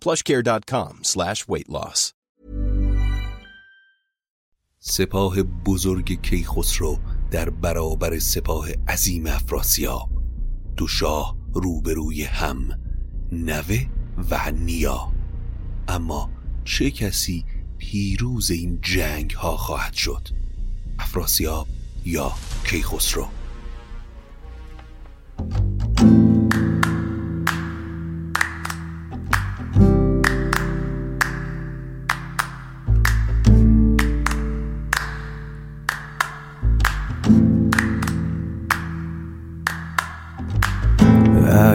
plushcare.com slash. سپاه بزرگ کیخسرو در برابر سپاه عظیم افراسیاب. دو شاه روبروی هم نوه و نیا. اما چه کسی پیروز این جنگ ها خواهد شد؟ افراسیاب یا کیخسرو؟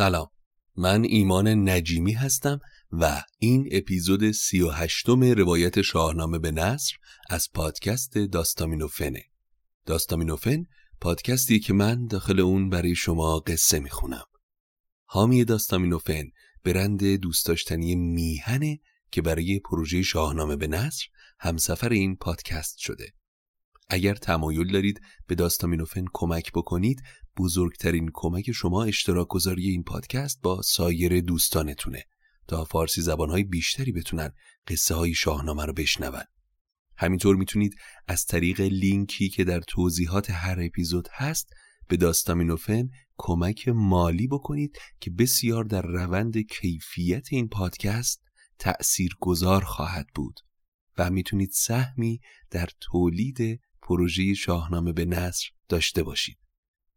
سلام. من ایمان نجیمی هستم و این اپیزود سی و هشتم روایت شاهنامه به نصر از پادکست داستامینوفنه. داستامینوفن پادکستی که من داخل اون برای شما قصه می‌خونم. حامی داستامینوفن برند دوست داشتنی میهنه که برای پروژه شاهنامه به نصر همسفر این پادکست شده. اگر تمایل دارید به داستامینوفن کمک بکنید بزرگترین کمک شما اشتراک گذاری این پادکست با سایر دوستانتونه تا فارسی زبانهای بیشتری بتونن قصه های شاهنامه رو بشنون. همینطور می‌تونید از طریق لینکی که در توضیحات هر اپیزود هست به داستامینوفن کمک مالی بکنید که بسیار در روند کیفیت این پادکست تأثیر گذار خواهد بود و می‌تونید سهمی در تولید پروژه شاهنامه به نصر داشته باشید.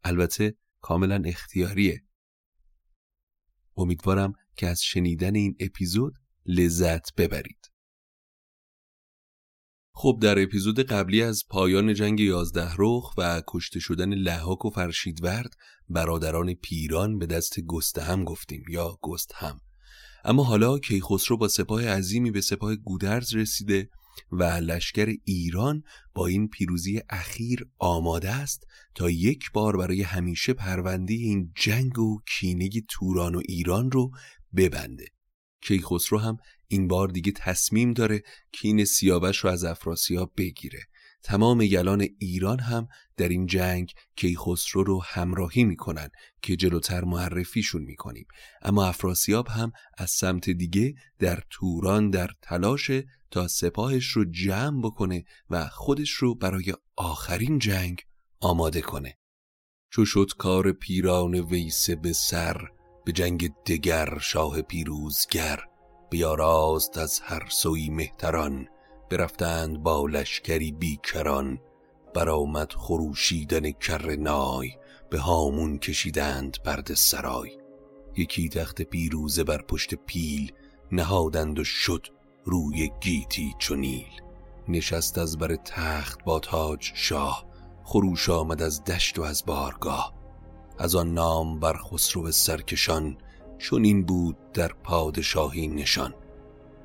البته کاملا اختیاریه. امیدوارم که از شنیدن این اپیزود لذت ببرید. خب در اپیزود قبلی از پایان جنگ یازده رخ و کشته شدن لحاک و فرشیدورد برادران پیران به دست گستهم گفتیم یا گستهم. اما حالا کیخسرو با سپاه عظیمی به سپاه گودرز رسیده و لشکر ایران با این پیروزی اخیر آماده است تا یک بار برای همیشه پرونده این جنگ و کینه توران و ایران رو ببنده. کیخسرو هم این بار دیگه تصمیم داره کین سیاوش رو از افراسیاب بگیره. تمام یلان ایران هم در این جنگ کیخسرو رو همراهی می‌کنن که جلوتر معرفیشون می‌کنیم. اما افراسیاب هم از سمت دیگه در توران در تلاش تا سپاهش رو جمع بکنه و خودش رو برای آخرین جنگ آماده کنه. چو شد کار پیران ویسه به سر به جنگ دگر شاه پیروزگر بیاراست از هر سوی مهتران برفتند با لشکری بیکران. برآمد خروشیدن کر نای به هامون کشیدند برد سرای. یکی تخت پیروزه بر پشت پیل نهادند و شد روی گیتی چو نیل. نشست از بر تخت با تاج شاه خروش آمد از دشت و از بارگاه. از آن نام بر خسرو سرکشان این بود در پادشاهی نشان.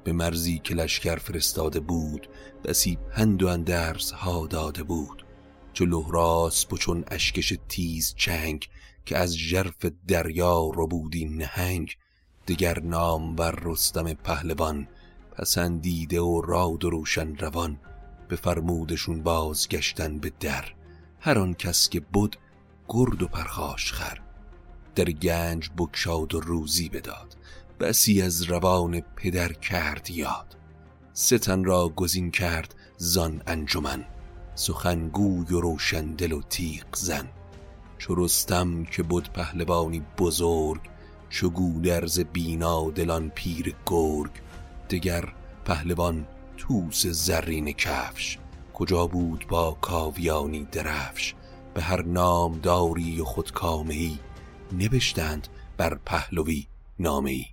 به مرزی که لشکر فرستاده بود بسی پند و اندرس ها داده بود. چو لهراس و چون اشکش تیز چنگ که از ژرف دریا رو بودی نهنگ دگر نام بر رستم پهلوان پسندیده و راد و روشن روان به فرمودشون بازگشتن به در هر آن کس که بود گرد و پرخاش خر. در گنج بکشاد و روزی بداد بسی از روان پدر کرد یاد. ستن را گزین کرد زان انجمن سخنگوی و روشن دل و تیغ زن. چو که بود پهلوانی بزرگ چو گودرز بینا دلان پیر گرگ. دگر پهلوان توس زرین کفش. کجا بود با کاویانی درفش؟ به هر نام داری و خودکامهی نوشتند بر پهلوی نامهی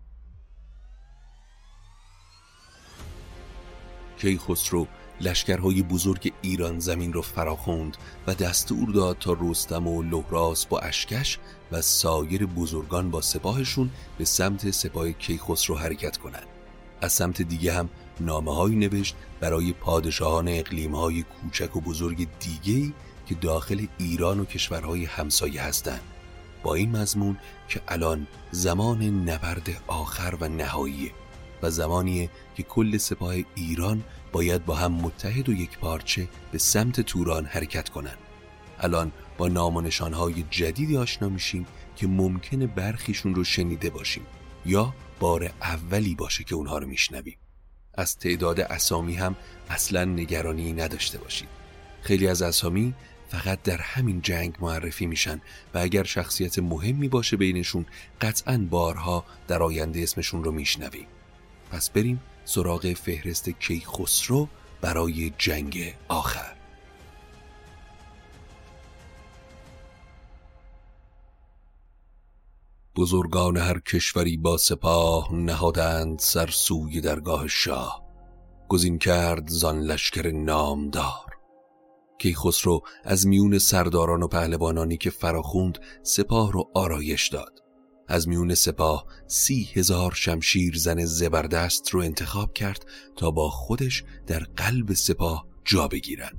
کیخسرو لشکرهای بزرگ ایران زمین را فراخوند و دستور داد تا رستم و لهراس با اشکش و سایر بزرگان با سپاهشون به سمت سپاه کیخسرو حرکت کنند. از سمت دیگه هم نامه نوشت برای پادشاهان اقلیم های کوچک و بزرگ دیگه که داخل ایران و کشورهای همسایه هستند با این مضمون که الان زمان نبرد آخر و نهاییه و زمانیه که کل سپاه ایران باید با هم متحد و یک پارچه به سمت توران حرکت کنند. الان با نام و نشانهای جدیدی آشنا میشیم که ممکنه برخیشون رو شنیده باشیم یا بار اولی باشه که اونها رو میشنویم. از تعداد اسامی هم اصلا نگرانی نداشته باشید. خیلی از اسامی فقط در همین جنگ معرفی میشن و اگر شخصیت مهمی باشه بینشون قطعا بارها در آینده اسمشون رو میشنویم. پس بریم سراغ فهرست کیخسرو برای جنگ آخر. بزرگان هر کشوری با سپاه نهادند سر سوی درگاه شاه. گزین کرد زان لشکر نامدار. کیخسرو از میون سرداران و پهلوانانی که فراخوند سپاه رو آرایش داد. از میون سپاه سی هزار شمشیر زن زبردست رو انتخاب کرد تا با خودش در قلب سپاه جا بگیرن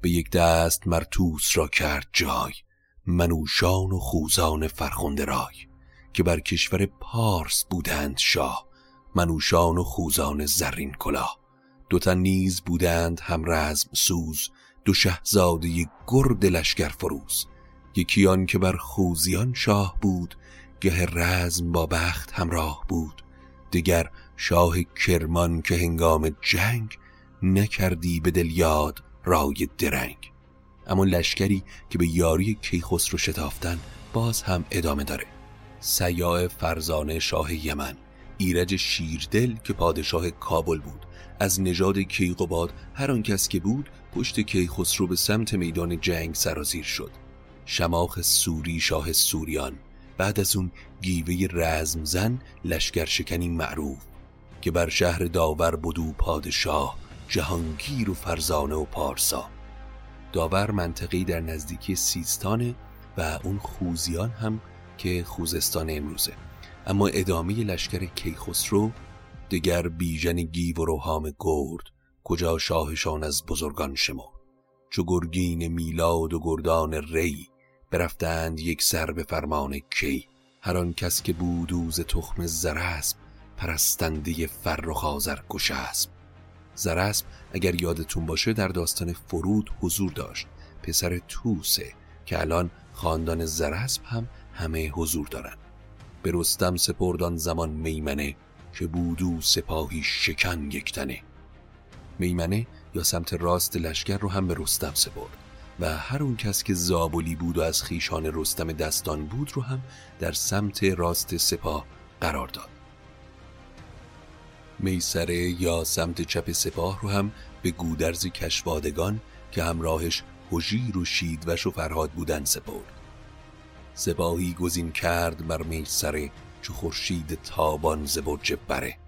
به یک دست مرتوس را کرد جای منوشان و خوزان فرخنده رای. که بر کشور پارس بودند شاه منوشان و خوزان زرین کلاه. دوتا نیز بودند هم رزم سوز دو شهزاده گرد لشکر فروز. یکی آن که بر خوزیان شاه بود گه رزم با بخت همراه بود. دیگر شاه کرمان که هنگام جنگ نکردی به دل یاد رای درنگ. اما لشکری که به یاری کیخسرو شتافتن باز هم ادامه داره. سیاه فرزانه شاه یمن ایرج شیردل که پادشاه کابل بود. از نژاد کیقوباد هر آن کس که بود پشت کیخسرو به سمت میدان جنگ سرازیر شد. شماخ سوری شاه سوریان بعد از اون گیوه رزم زن لشکر شکنی معروف که بر شهر داور بدو پادشاه جهانگیر و فرزانه و پارسا. داور منطقی در نزدیکی سیستانه و اون خوزیان هم که خوزستان امروزه. اما ادامه لشکر کیخسرو دگر بیژن گیو و روحام گرد کجا شاهشان از بزرگان شما؟ چو گرگین میلاد و گردان ری برفتند یک سر به فرمان کی؟ هر آن کس که بودوز تخم زرسب پرستنده فرخ آذر گشسب. زرسب اگر یادتون باشه در داستان فرود حضور داشت. پسر توسه که الان خاندان زرسب هم همه حضور دارن به رستم سپردان زمان میمنه که بودو سپاهی شکن یکتنه. میمنه یا سمت راست لشکر رو هم به رستم سپرد و هر اون کس که زابلی بود و از خیشان رستم دستان بود رو هم در سمت راست سپاه قرار داد. میسره یا سمت چپ سپاه رو هم به گودرز کشوادگان که همراهش هجیر و شیدوش و فرهاد بودن سپرد. سپاهی گزین کرد بر میسره چو خورشید تابان ز برج بره.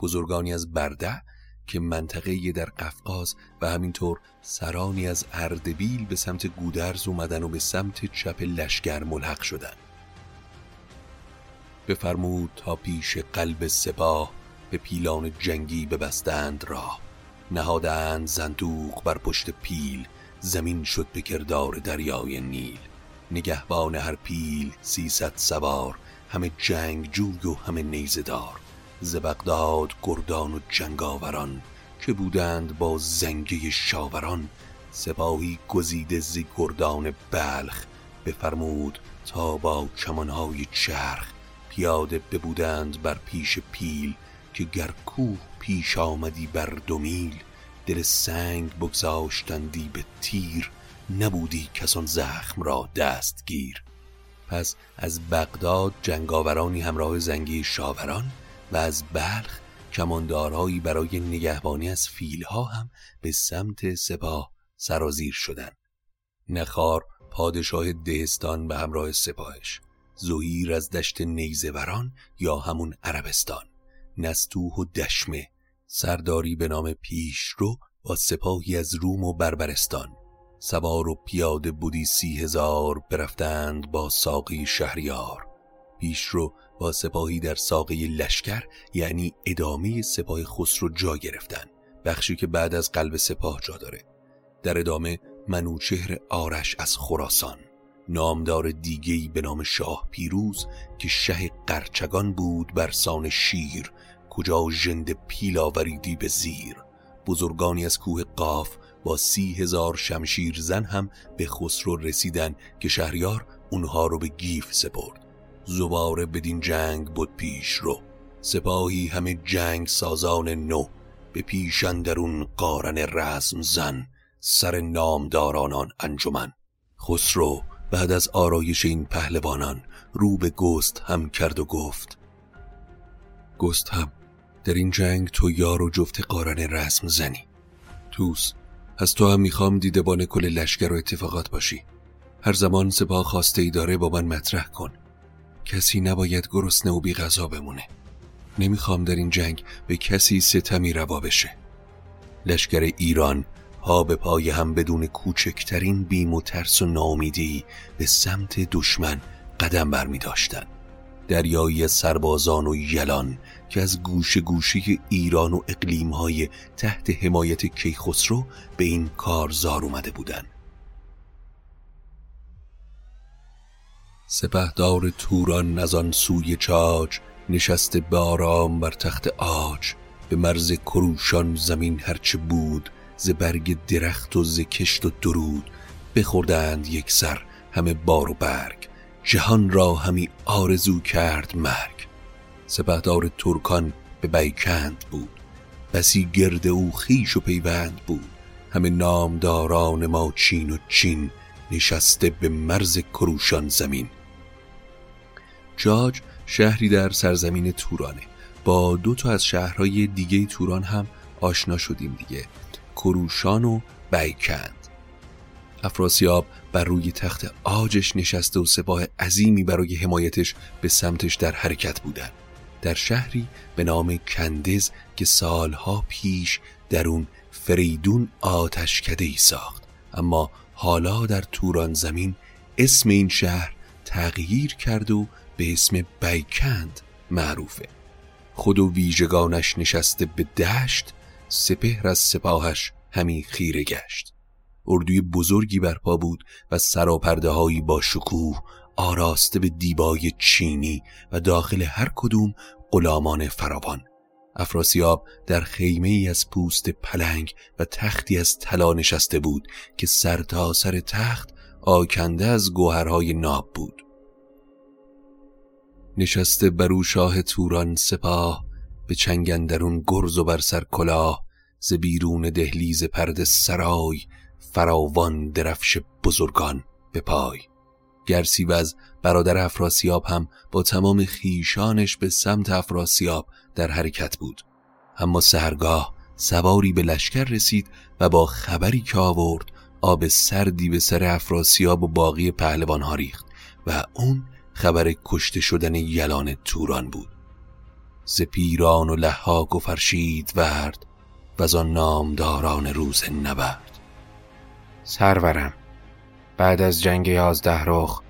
بزرگانی از برده که منطقه در قفقاز و همینطور سرانی از اردبیل به سمت گودرز اومدن و به سمت چپ لشگر ملحق شدن. بفرمود تا پیش قلب سپاه به پیلان جنگی ببستند راه. نهادند زندوق بر پشت پیل زمین شد به کردار دریای نیل. نگهبان هر پیل سیصد سوار همه جنگ جوی و همه نیزدار ز بغداد گردان و جنگاوران که بودند با زنگه شاوران سپاهی گزیده ز گردان بلخ. بفرمود تا با کمانهای چرخ پیاده ببودند بر پیش پیل که گر کوه پیش آمدی بر دو میل. دل سنگ بگذاشتندی به تیر نبودی کسان زخم را دستگیر پس از بغداد جنگاورانی همراه زنگی شاوران و از بلخ کماندارهایی برای نگهبانی از فیلها هم به سمت سپاه سرازیر شدند. نخار پادشاه دهستان به همراه سپاهش زهیر از دشت نیزوران یا همون عربستان نستوه و دشمه سرداری به نام پیش رو با سپاهی از روم و بربرستان سوار و پیاده بودی سی هزار برفتند با ساقی شهریار. پیش رو با سپاهی در ساقه لشکر یعنی ادامه سپاه خسرو جا گرفتن. بخشی که بعد از قلب سپاه جا داره. در ادامه منوچهر آرش از خراسان. نامدار دیگهی به نام شاه پیروز که شه قرچگان بود بر سان شیر کجا ژند پیل آوریدی به زیر. بزرگانی از کوه قاف با سی هزار شمشیر زن هم به خسرو رسیدن که شهریار اونها رو به گیف سپرد. زباره بدین جنگ بود پیش رو. سپاهی همه جنگ سازان نو. به پیش اندرون قارن رزم زن. سر نامدارانان انجمن. خسرو بعد از آرایش این پهلوانان رو به گست هم کرد و گفت گست هم در این جنگ تو یار و جفت قارن رسم زنی. توس از تو هم می‌خوام دیدبان کل لشکر و اتفاقات باشی. هر زمان سپاه خواسته ای داره با من مطرح کن. کسی نباید گرسنه و بی غذا بمونه. نمی‌خوام در این جنگ به کسی ستمی روا بشه. لشکر ایران پا به پای هم بدون کوچکترین بیم و ترس و نامیدی به سمت دشمن قدم بر می داشتن. دریایی سربازان و یلان که از گوشه گوشه ایران و اقلیمهای تحت حمایت کیخسرو به این کارزار اومده بودند. سپهدار توران از آن سوی چاج نشسته به آرام بر تخت آج به مرز کروشان زمین هرچه بود ز برگ درخت و ز کشت و درود بخوردند یک سر همه بار و برگ جهان را همی آرزو کرد مرگ. سپهدار ترکان به بیکند بود. بسی گرد او خیش و پیوند بود. همه نامداران ما چین و چین نشسته به مرز کروشان زمین. جاج شهری در سرزمین تورانه. با دو تا از شهرهای دیگه توران هم آشنا شدیم دیگه. کروشان و بیکند. افراسیاب بر روی تخت آجش نشسته و سپاه عظیمی برای حمایتش به سمتش در حرکت بودن در شهری به نام کندز که سالها پیش در اون فریدون آتشکده ای ساخت. اما حالا در توران زمین اسم این شهر تغییر کرد و به اسم بیکند معروفه. خود و ویژگانش نشسته به دشت سپهر از سپاهش همی خیره گشت. اردوی بزرگی برپا بود و سراپرده هایی با شکوه آراسته به دیبای چینی و داخل هر کدوم غلامان فراوان. افراسیاب در خیمه ای از پوست پلنگ و تختی از طلا نشسته بود که سر تا سر تخت آکنده از گوهرهای ناب بود. نشسته برو شاه توران سپاه به چنگندرون گرز و بر سر کلاه ز بیرون دهلیز پرد سرای فراوان درفش بزرگان به پای. گرسیوز برادر افراسیاب هم با تمام خیشانش به سمت افراسیاب در حرکت بود. اما سهرگاه سواری به لشکر رسید و با خبری که آورد آب سردی به سر افراسیاب و باقی پهلوان ها ریخت و اون خبر کشته شدن یلان توران بود. ز پیران و لحاک و فرشید ورد و از آن نامداران روز نبرد. سرورم. بعد از جنگ یازده رخ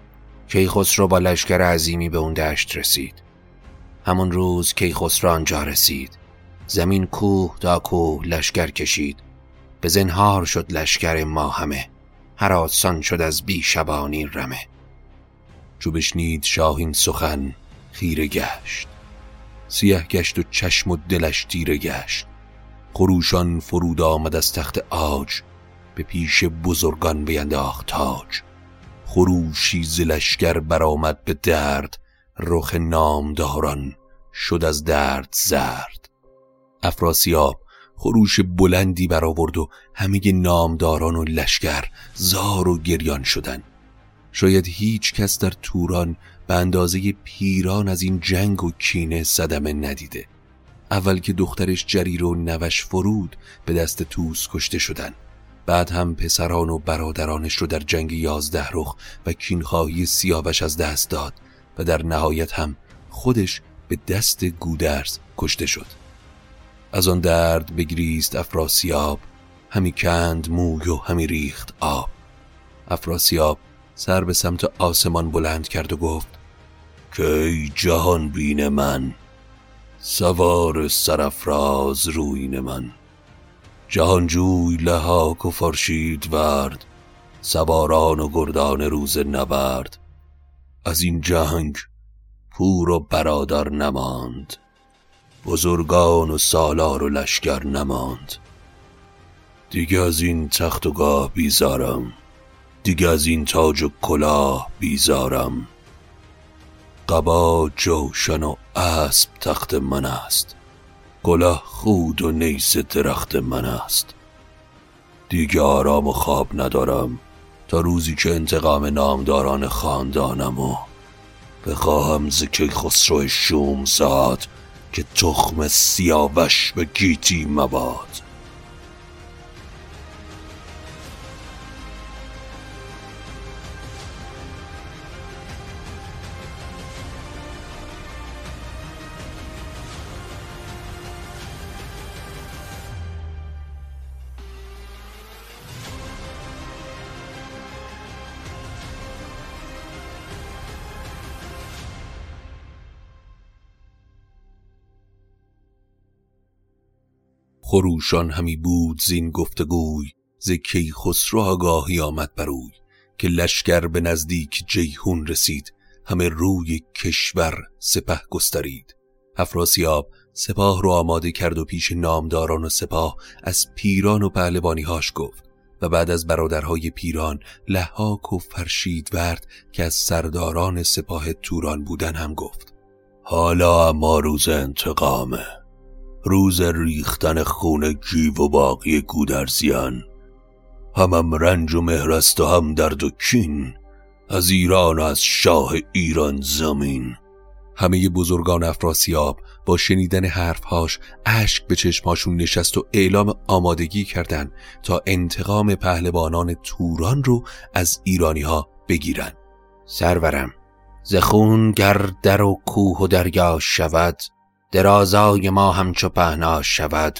کیخسرو با لشکر عظیمی به اون دشت رسید. همون روز کیخسرو آنجا رسید. زمین کوه دا کوه لشکر کشید. به زنهار شد لشکر ما همه هر آسان شد از بی شبانی رمه. چو بشنید شاهین سخن خیره گشت. سیه گشت و چشم و دلش تیره گشت. خروشان فرود آمد از تخت آج به پیش بزرگان بینداخت تاج. خروشی ز لشکر برآمد به درد رخ نامداران شد از درد زرد. افراسیاب خروش بلندی برآورد و همه نامداران و لشکر زار و گریان شدن شاید هیچ کس در توران به اندازه پیران از این جنگ و کینه صدمه ندیده. اول که دخترش جریر و نوش فرود به دست توس کشته شدن بعد هم پسران و برادرانش رو در جنگ یازده رخ و کینخواهی سیاوش از دست داد و در نهایت هم خودش به دست گودرز کشته شد. از آن درد بگریست افراسیاب همی کند موی و همی ریخت آب. افراسیاب سر به سمت آسمان بلند کرد و گفت که ای جهان بین من؟ سوار سرفراز روین من. جهانجوی لحاک و فرشید ورد سواران و گردان روز نبرد. از این جنگ پور و برادر نماند بزرگان و سالار و لشکر نماند. دیگه از این تخت و گاه بیزارم دیگه از این تاج و کلاه بیزارم. قبا جوشن و اسب تخت من است. کلاه خود و نیس درخت من است. دیگه آرام و خواب ندارم تا روزی که انتقام نامداران خاندانم و بخواهم ز خسرو شوم زاد که تخم سیاوش به گیتی مباد. خروشان همی بود زین گفتگوی ز کیخسرو آگاهی آمد بروی که لشکر به نزدیک جیهون رسید همه روی کشور سپه گسترید. افراسیاب سپاه رو آماده کرد و پیش نامداران و سپاه از پیران و هاش گفت و بعد از برادرهای پیران لحاک و فرشید ورد که از سرداران سپاه توران بودن هم گفت. حالا اما روز انتقامه. روز ریختن خون جیو و باقی گودرزیان همم رنج و مهرست و هم درد و کین. از ایران و از شاه ایران زمین. همه بزرگان افراسیاب با شنیدن حرفهاش اشک به چشمهاشون نشست و اعلام آمادگی کردند تا انتقام پهلوانان توران رو از ایرانی ها بگیرن. سرورم زخون گر در و کوه و دریا شود درازای ما همچو پهناش شود.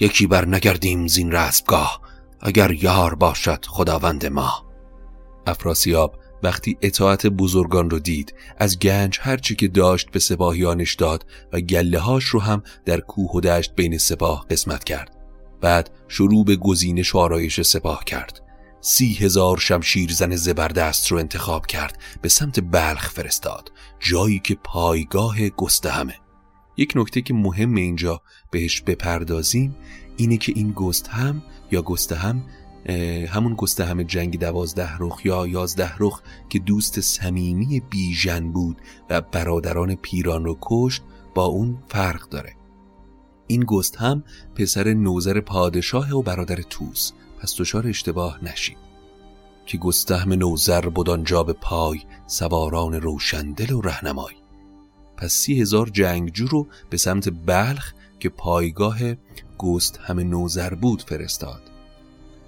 یکی بر نگردیم زین رسبگاه اگر یار باشد خداوند ما. افراسیاب وقتی اطاعت بزرگان رو دید از گنج هرچی که داشت به سپاهیانش داد و گله هاش رو هم در کوه و دشت بین سپاه قسمت کرد. بعد شروع به گزینش و آرایش سپاه کرد. سی هزار شمشیر زن زبردست رو انتخاب کرد به سمت بلخ فرستاد جایی که پایگاه همه یک نکته که مهم اینجا بهش بپردازیم اینه که این گست هم یا گست هم همون گسته همه جنگ دوازده رخ یا یازده رخ که دوست صمیمی بیژن بود و برادران پیران رو کشت با اون فرق داره. این گست هم پسر نوزر پادشاه و برادر توس پس دچار اشتباه نشید. که گستهم نوزر بود آنجا به پای سواران روشندل و رهنمای. پس سی هزار جنگجو رو به سمت بلخ که پایگاه گست همه نوزر بود فرستاد.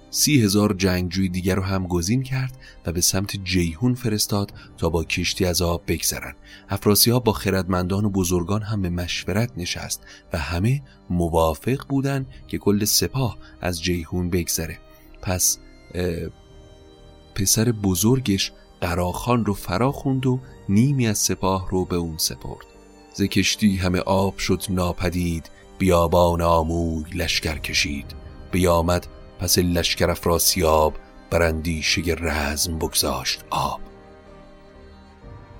سی هزار جنگجوی دیگر رو هم گزین کرد و به سمت جیهون فرستاد تا با کشتی از آب بگذرن. افراسیاب با خردمندان و بزرگان هم به مشورت نشست و همه موافق بودن که کل سپاه از جیهون بگذره. پس پسر بزرگش قراخان رو فرا خوند و نیمی از سپاه رو به اون سپرد. ز کشتی همه آب شد ناپدید بیابان آموی لشکر کشید. بیامد پس لشکر افراسیاب برندیشه رزم بگذاشت آب.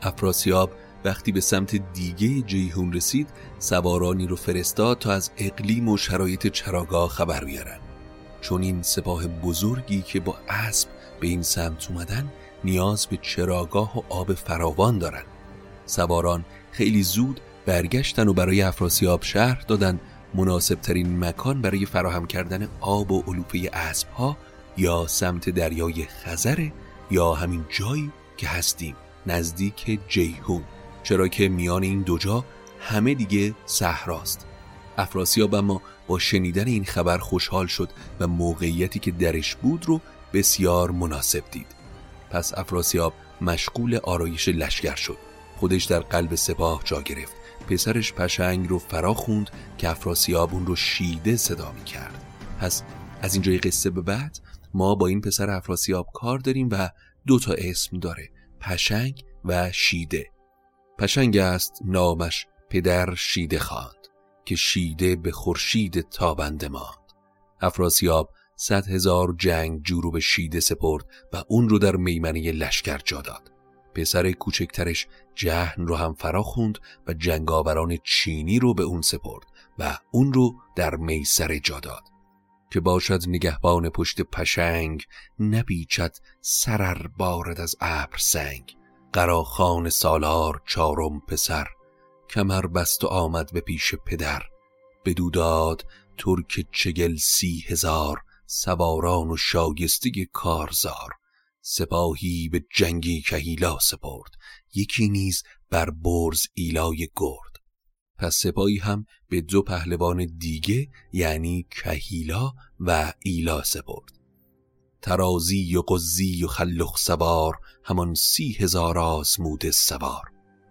افراسیاب وقتی به سمت دیگه جیهون رسید سوارانی رو فرستاد تا از اقلیم و شرایط چراگاه خبر بیارن. چون این سپاه بزرگی که با اسب به این سمت اومدن نیاز به چراگاه و آب فراوان دارن سواران خیلی زود برگشتن و برای افراسیاب شهر دادن مناسب ترین مکان برای فراهم کردن آب و علوفه اسب ها یا سمت دریای خزره یا همین جایی که هستیم نزدیک جیهون. چرا که میان این دو جا همه دیگه صحراست. افراسیاب اما با شنیدن این خبر خوشحال شد و موقعیتی که درش بود رو بسیار مناسب دید. پس افراسیاب مشغول آرایش لشکر شد. خودش در قلب سپاه جا گرفت. پسرش پشنگ رو فرا خوند که افراسیاب اون رو شیده صدا می کرد. پس از اینجای قصه به بعد ما با این پسر افراسیاب کار داریم و دو تا اسم داره. پشنگ و شیده. پشنگ است نامش پدر شیده خواند که شیده به خورشید تابنده ماند. افراسیاب صد هزار جنگ رو به شیده سپرد و اون رو در میمنه لشکر جا داد. پسر کوچکترش جهن رو هم فرا خوند و جنگاوران چینی رو به اون سپرد و اون رو در میسر جا داد. که باشد نگهبان پشت پشنگ نبیچد سرر بارد از ابر سنگ. قراخان سالار چارم پسر کمر بست و آمد به پیش پدر. بدو داد ترک چگل سی هزار سواران و شایسته کارزار سپاهی به جنگی کهیلا سپرد یکی نیز بر برز ایلای گرد. پس سپاهی هم به دو پهلوان دیگه یعنی کهیلا و ایلا سپرد. ترازی و قزی و خلخ سوار همان سی هزار آزمود سوار.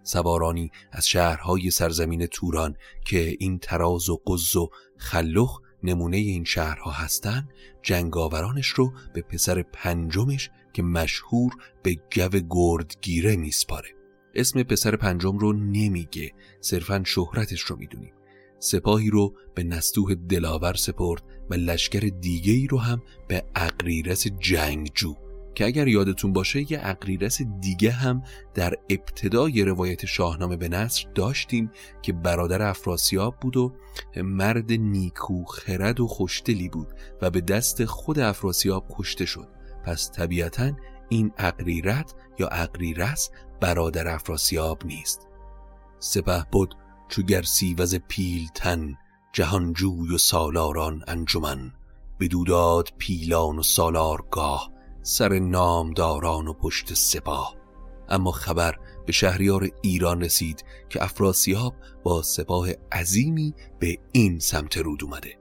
سوارانی از شهرهای سرزمین توران که این تراز و قز و خلخ نمونه این شهرها هستند جنگاورانش رو به پسر پنجمش که مشهور به گو گردگیره میسپاره. اسم پسر پنجم رو نمیگه صرفا شهرتش رو می‌دونیم. سپاهی رو به نستوه دلاور سپرد و لشکر دیگه ای رو هم به اقریرس جنگجو که اگر یادتون باشه یه اقریرس دیگه هم در ابتدای روایت شاهنامه به نصر داشتیم که برادر افراسیاب بود و مرد نیکو خرد و خوشدلی بود و به دست خود افراسیاب کشته شد. پس طبیعتا این اقریرت یا اقریرس برادر افراسیاب نیست. سپه بود چو گرسیوز پیلتن جهانجوی و سالاران انجمن. بدوداد پیلان و سالارگاه سر نامداران و پشت سپاه. اما خبر به شهریار ایران رسید که افراسیاب با سپاه عظیمی به این سمت رود اومده.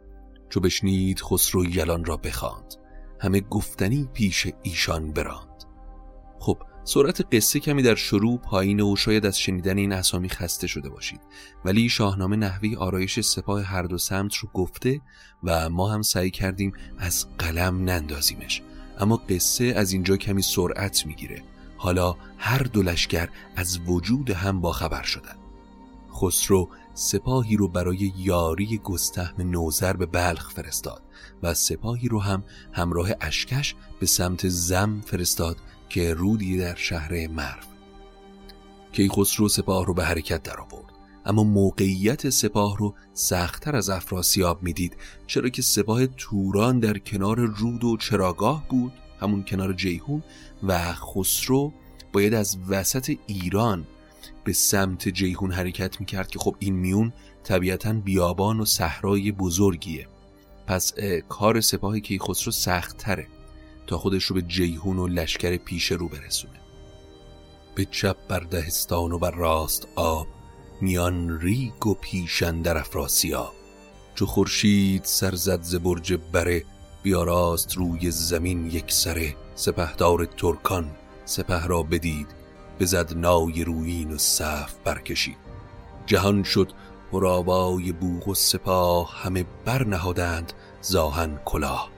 چو بشنید خسرو یلان را بخواند. همه گفتنی پیش ایشان براند. خب سرعت قصه کمی در شروع پایین و شاید از شنیدن این اسامی خسته شده باشید. ولی شاهنامه نحوی آرایش سپاه هر دو سمت رو گفته و ما هم سعی کردیم از قلم نندازیمش. اما قصه از اینجا کمی سرعت می‌گیره. حالا هر دو لشکر از وجود هم با خبر شدن. خسرو سپاهی رو برای یاری گستهم نوزر به بلخ فرستاد و سپاهی رو هم همراه اشکش به سمت زم فرستاد که رودی در شهر مرو. خسرو سپاه رو به حرکت در آورد اما موقعیت سپاه رو سختتر از افراسیاب می‌دید چرا که سپاه توران در کنار رود و چراگاه بود همون کنار جیهون و خسرو باید از وسط ایران به سمت جیهون حرکت می‌کرد که خب این میون طبیعتا بیابان و صحرای بزرگیه. پس کار سپاه کیخسرو سخت تره تا خودش رو به جیهون و لشکر پیش رو برسونه. به چپ بر دهستان و بر راست آب میان ریگ و پیشن در افراسیاب. چو خورشید سرزد ز برج بره بیاراست روی زمین یک سره. سپهدار ترکان سپه را بدید بزد نای روین و صف برکشید. جهان شد پرآوای بوغ و سپاه همه برنهادند زاهن کلاه.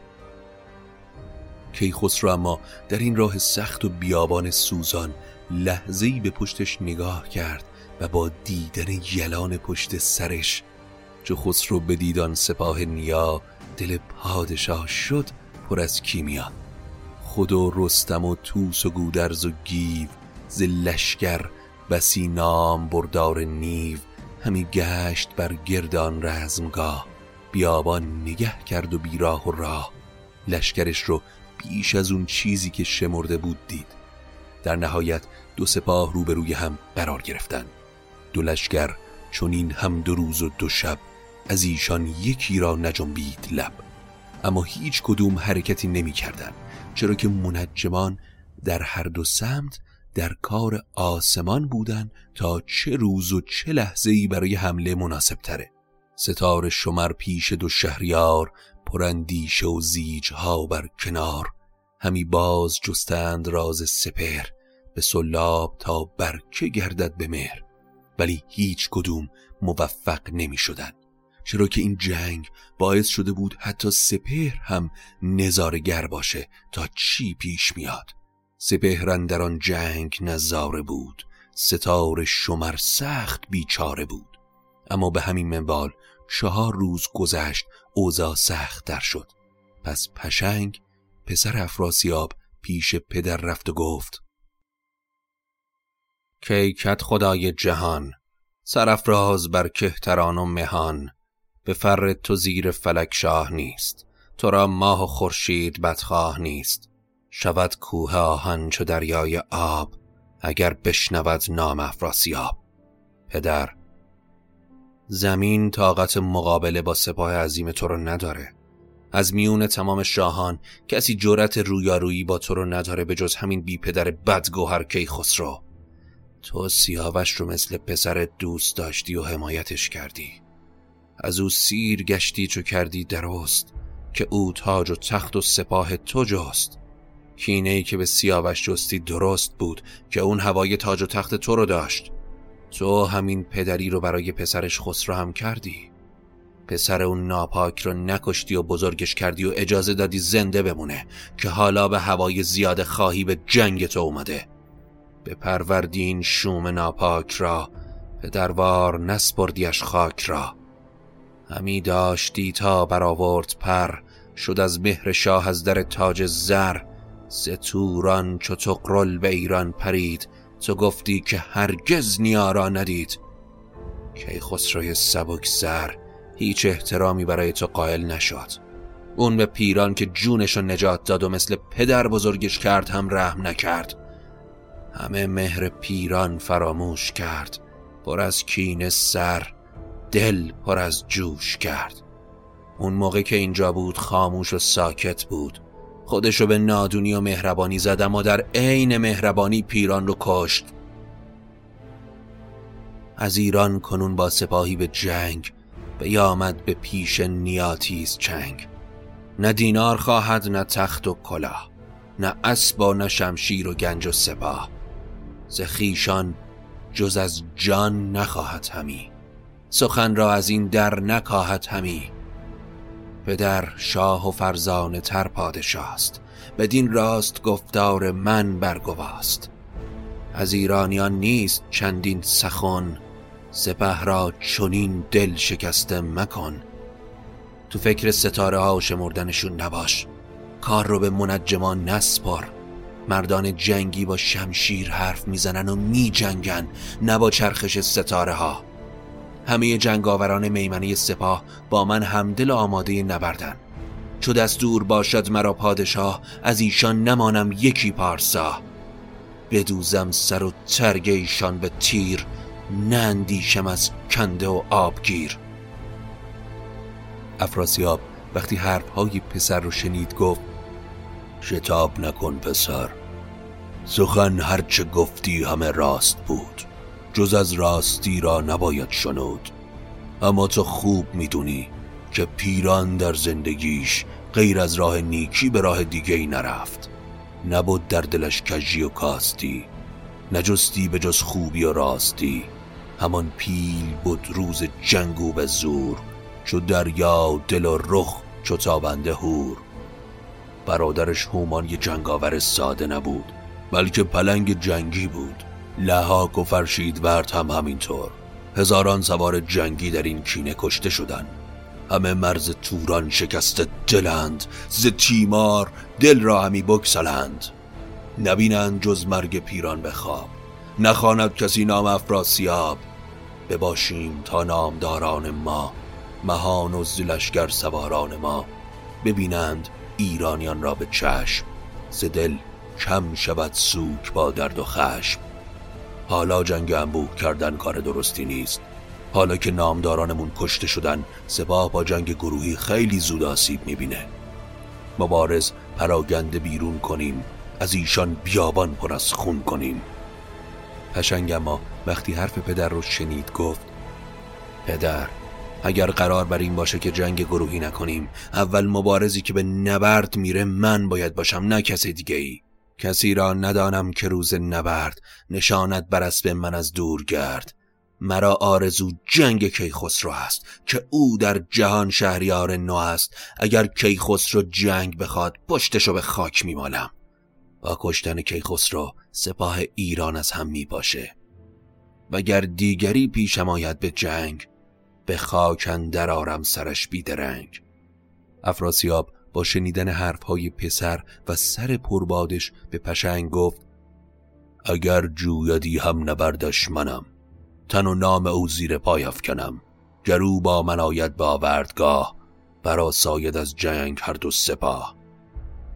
کیخسرو اما در این راه سخت و بیابان سوزان لحظه‌ای به پشتش نگاه کرد. و با دیدن یلان پشت سرش چو خسرو بدیدان سپاه نیا دل پادشاه شد پر از کیمیا. خود و رستم و توس و گودرز و گیو ز لشکر بسی نام بردار نیو. همی گشت بر گردان رزمگاه بیابان نگه کرد و بیراه و راه. لشکرش رو بیش از اون چیزی که شمرده بود دید. در نهایت دو سپاه روبروی هم قرار گرفتن دو لشکر چون این هم دو روز و دو شب از ایشان یکی را نجنبید لب. اما هیچ کدوم حرکتی نمی کردن چرا که منجمان در هر دو سمت در کار آسمان بودن تا چه روز و چه لحظه ای برای حمله مناسب تره ستاره شمر پیش دو شهریار پرندیشه و زیجها بر کنار. همی باز جستند راز سپر به سلاب تا برکه گردد به مهر. ولی هیچ کدوم موفق نمی شدن چرا که این جنگ باعث شده بود حتی سپهر هم نظارگر باشه تا چی پیش میاد. سپهرن در آن جنگ نظاره بود ستاره شمر سخت بیچاره بود. اما به همین منوال چهار روز گذشت اوضاع سخت در شد. پس پشنگ پسر افراسیاب پیش پدر رفت و گفت کیکت خدای جهان سرافراز بر کهتران و مهان به فر تو زیر فلک شاه نیست تو را ماه و خورشید بدخواه نیست. شود کوه آهن چو دریای آب اگر بشنود نام افراسیاب. پدر زمین طاقت مقابله با سپاه عظیم تو رو نداره. از میون تمام شاهان کسی جرأت رویارویی با تو رو نداره به جز همین بی پدر بدگوهر کی خسرو تو سیاوش رو مثل پسر دوست داشتی و حمایتش کردی. از او سیر گشتی چو کردی درست که او تاج و تخت و سپاه تو جست. کینه ای که به سیاوش جستی درست بود که اون هوای تاج و تخت تو رو داشت. تو همین پدری رو برای پسرش خسرو هم کردی. پسر اون ناپاک رو نکشتی و بزرگش کردی و اجازه دادی زنده بمونه که حالا به هوای زیاد خواهی به جنگ تو اومده. به پروردین شوم ناپاک را پدروار نسپردیش خاک را. همی داشتی تا برآورد پر شد از مهر شاه از در تاج زر. ستوران چو تقرل به ایران پرید تو گفتی که هرگز نیارا ندید. کی خسروی سبک سر هیچ احترامی برای تو قائل نشد. اون به پیران که جونشو نجات داد و مثل پدر بزرگش کرد هم رحم نکرد. همه مهر پیران فراموش کرد پر از کین سر دل پر از جوش کرد. اون موقع که اینجا بود خاموش و ساکت بود. خودشو به نادونی و مهربانی زد اما در عین مهربانی پیران رو کشت. از ایران کنون با سپاهی به جنگ بیامد به پیش نیاتیز چنگ. نه دینار خواهد نه تخت و کلاه نه اسب و نه شمشیر و گنج و سپاه. ز خیشان جز از جان نخواهد همی. سخن را از این در نکاهد همی. پدر شاه و فرزانه تر پادشاست. بدین راست گفتار من برگواست از ایرانیان نیست چندین سخن. سپه را چنین دل شکسته مکن. تو فکر ستاره ها و شمردنشون نباش. کار رو به منجمان نسپار مردان جنگی با شمشیر حرف می‌زنن و میجنگن نه با چرخش ستاره ها همه جنگاوران میمنه سپاه با من همدل آماده نبردن. چو دستور باشد مرا پادشاه از ایشان نمانم یکی پارسا. بدوزم سر و ترگ ایشان به تیر نندیشم از کنده و آبگیر. افراسیاب وقتی حرفهای پسر رو شنید گفت شتاب نکن پسر. سخن هرچه گفتی همه راست بود. جز از راستی را نباید شنود. اما تو خوب می‌دونی که پیران در زندگیش غیر از راه نیکی به راه دیگه ای نرفت. نبود در دلش کجی و کاستی نجستی به جز خوبی و راستی. همان پیل بود روز جنگو به زور چو دریا دل و رخ چو تابنده هور برادرش هومان یه جنگاور ساده نبود بلکه پلنگ جنگی بود. لحاک و فرشید ورد هم همینطور. هزاران سوار جنگی در این کینه کشته شدن. همه مرز توران شکسته دلند ز تیمار دل را همی بکسلند نبینند جز مرگ پیران به خواب. نخواند کسی نام افراسیاب. بباشیم تا نامداران ما مهان و زلشگر سواران ما. ببینند ایرانیان را به چشم ز دل کم شود سوک با درد و خشم. حالا جنگ انبوه کردن کار درستی نیست. حالا که نامدارانمون کشته شدن سپاه با جنگ گروهی خیلی زود آسیب می‌بینه. مبارز پراگنده بیرون کنیم از ایشان بیابان پر از خون کنیم. پشنگ اما وقتی حرف پدر رو شنید گفت پدر اگر قرار بر این باشه که جنگ گروهی نکنیم اول مبارزی که به نبرد میره من باید باشم نه کسی دیگه ای کسی را ندانم که روز نبرد نشانت بر اسب من از دور گرد. مرا آرزو جنگ کیخسرو است که او در جهان شهریار نو است. اگر کیخسرو جنگ بخواد پشتشو به خاک میمالم. با کشتن کیخسرو سپاه ایران از هم می باشه وگر دیگری پیشم آید به جنگ به خاک اندر آرم سرش بیدرنگ. افراسیاب با شنیدن حرفهای پسر و سر پربادش به پشنگ گفت اگر جویدی هم نبردش منم. تن و نام او زیر پای افکنم. گرو با من آید به آوردگاه برا ساید از جنگ هر دو سپاه.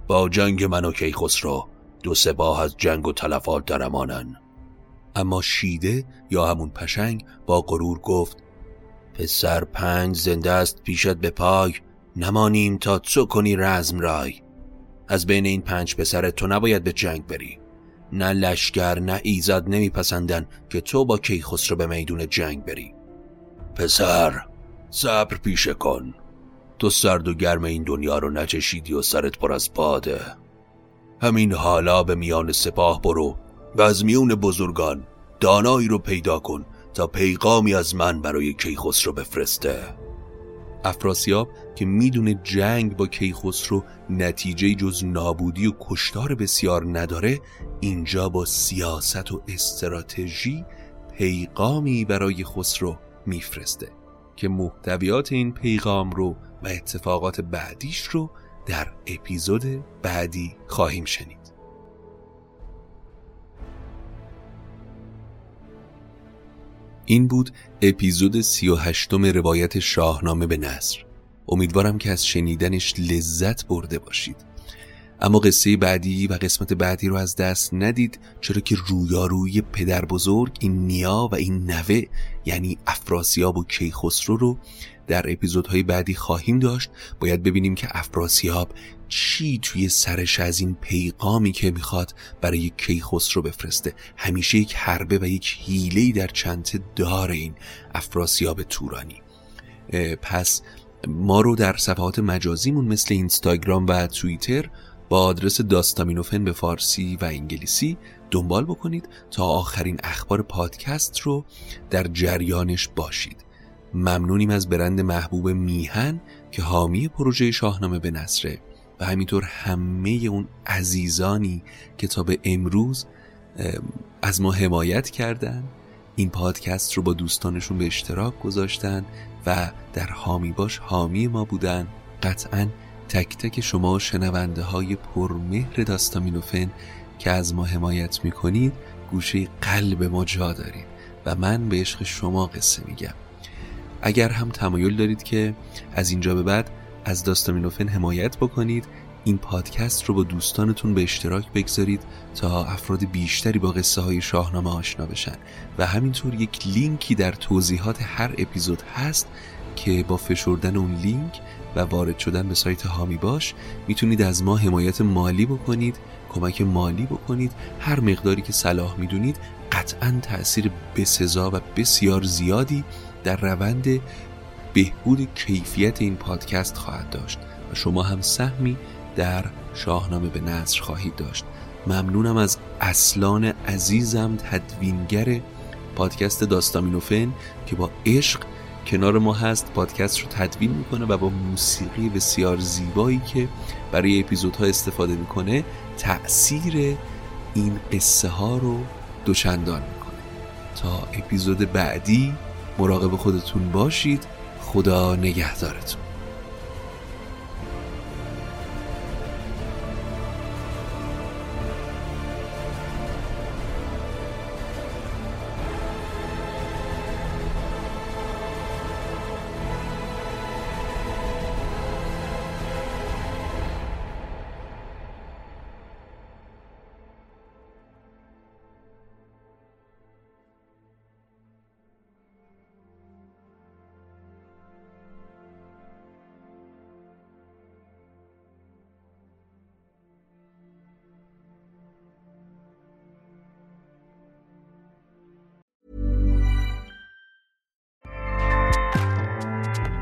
با جنگ من و کیخسرو دو سپاه از جنگ و تلفات درمانن اما شیده یا همون پشنگ با غرور گفت پسر پنج زنده است پیشت به پای نمانیم تا تو کنی رزم رای. از بین این پنج پسر تو نباید به جنگ بری. نه لشگر نه ایزاد نمیپسندن که تو با کیخسرو به میدون جنگ بری. پسر صبر پیشه کن. تو سرد و گرم این دنیا رو نچشیدی و سرت پر از باده. همین حالا به میان سپاه برو و از میون بزرگان دانایی رو پیدا کن تا پیغامی از من برای کیخسرو بفرسته. افراسیاب که می‌دونه جنگ با کیخسرو نتیجه جز نابودی و کشتار بسیار نداره اینجا با سیاست و استراتژی پیغامی برای خسرو میفرسته که محتویات این پیغام رو و اتفاقات بعدیش رو در اپیزود بعدی خواهیم شنید. این بود اپیزود سی و هشتم روایت شاهنامه به نصر امیدوارم که از شنیدنش لذت برده باشید. اما قصه بعدی و قسمت بعدی رو از دست ندید چرا که رویاروی پدر بزرگ این نیا و این نوه یعنی افراسیاب و کیخسرو رو در اپیزودهای بعدی خواهیم داشت. باید ببینیم که افراسیاب چی توی سرش از این پیغامی که می‌خواد برای کیخسرو بفرسته. همیشه یک حربه و یک هیلهی در چنته دار این افراسیاب تورانی. پس ما رو در صفحات مجازیمون مثل اینستاگرام و توییتر با آدرس داستامینوفن به فارسی و انگلیسی دنبال بکنید تا آخرین اخبار پادکست رو در جریانش باشید. ممنونیم از برند محبوب میهن که حامی پروژه شاهنامه به نصره و همینطور همه اون عزیزانی که تا به امروز از ما حمایت کردن این پادکست رو با دوستانشون به اشتراک گذاشتن و در حامی باش حامی ما بودن. قطعا تک تک شما شنونده های پرمهر داستامینوفن که از ما حمایت می‌کنید گوشه قلب ما جا دارید و من به عشق شما قصه میگم. اگر هم تمایل دارید که از اینجا به بعد از داستامینوفن حمایت بکنید این پادکست رو با دوستانتون به اشتراک بگذارید تا افراد بیشتری با قصه های شاهنامه آشنا بشن. و همینطور یک لینکی در توضیحات هر اپیزود هست که با فشردن اون لینک و وارد شدن به سایت هامی باش می‌تونید از ما حمایت مالی بکنید کمک مالی بکنید هر مقداری که صلاح می‌دونید قطعا تأثیر بسزا و بسیار زیادی در روند بهبود کیفیت این پادکست خواهد داشت و شما هم سهمی در شاهنامه به نصر خواهید داشت. ممنونم از اصلان عزیزم تدوینگر پادکست داستامینوفن که با عشق کنار ما هست پادکست رو تدوین می‌کنه و با موسیقی بسیار زیبایی که برای اپیزودها استفاده می‌کنه تأثیر این قصه ها رو دوچندان می‌کنه. تا اپیزود بعدی مراقب خودتون باشید. خدا نگهدارتون.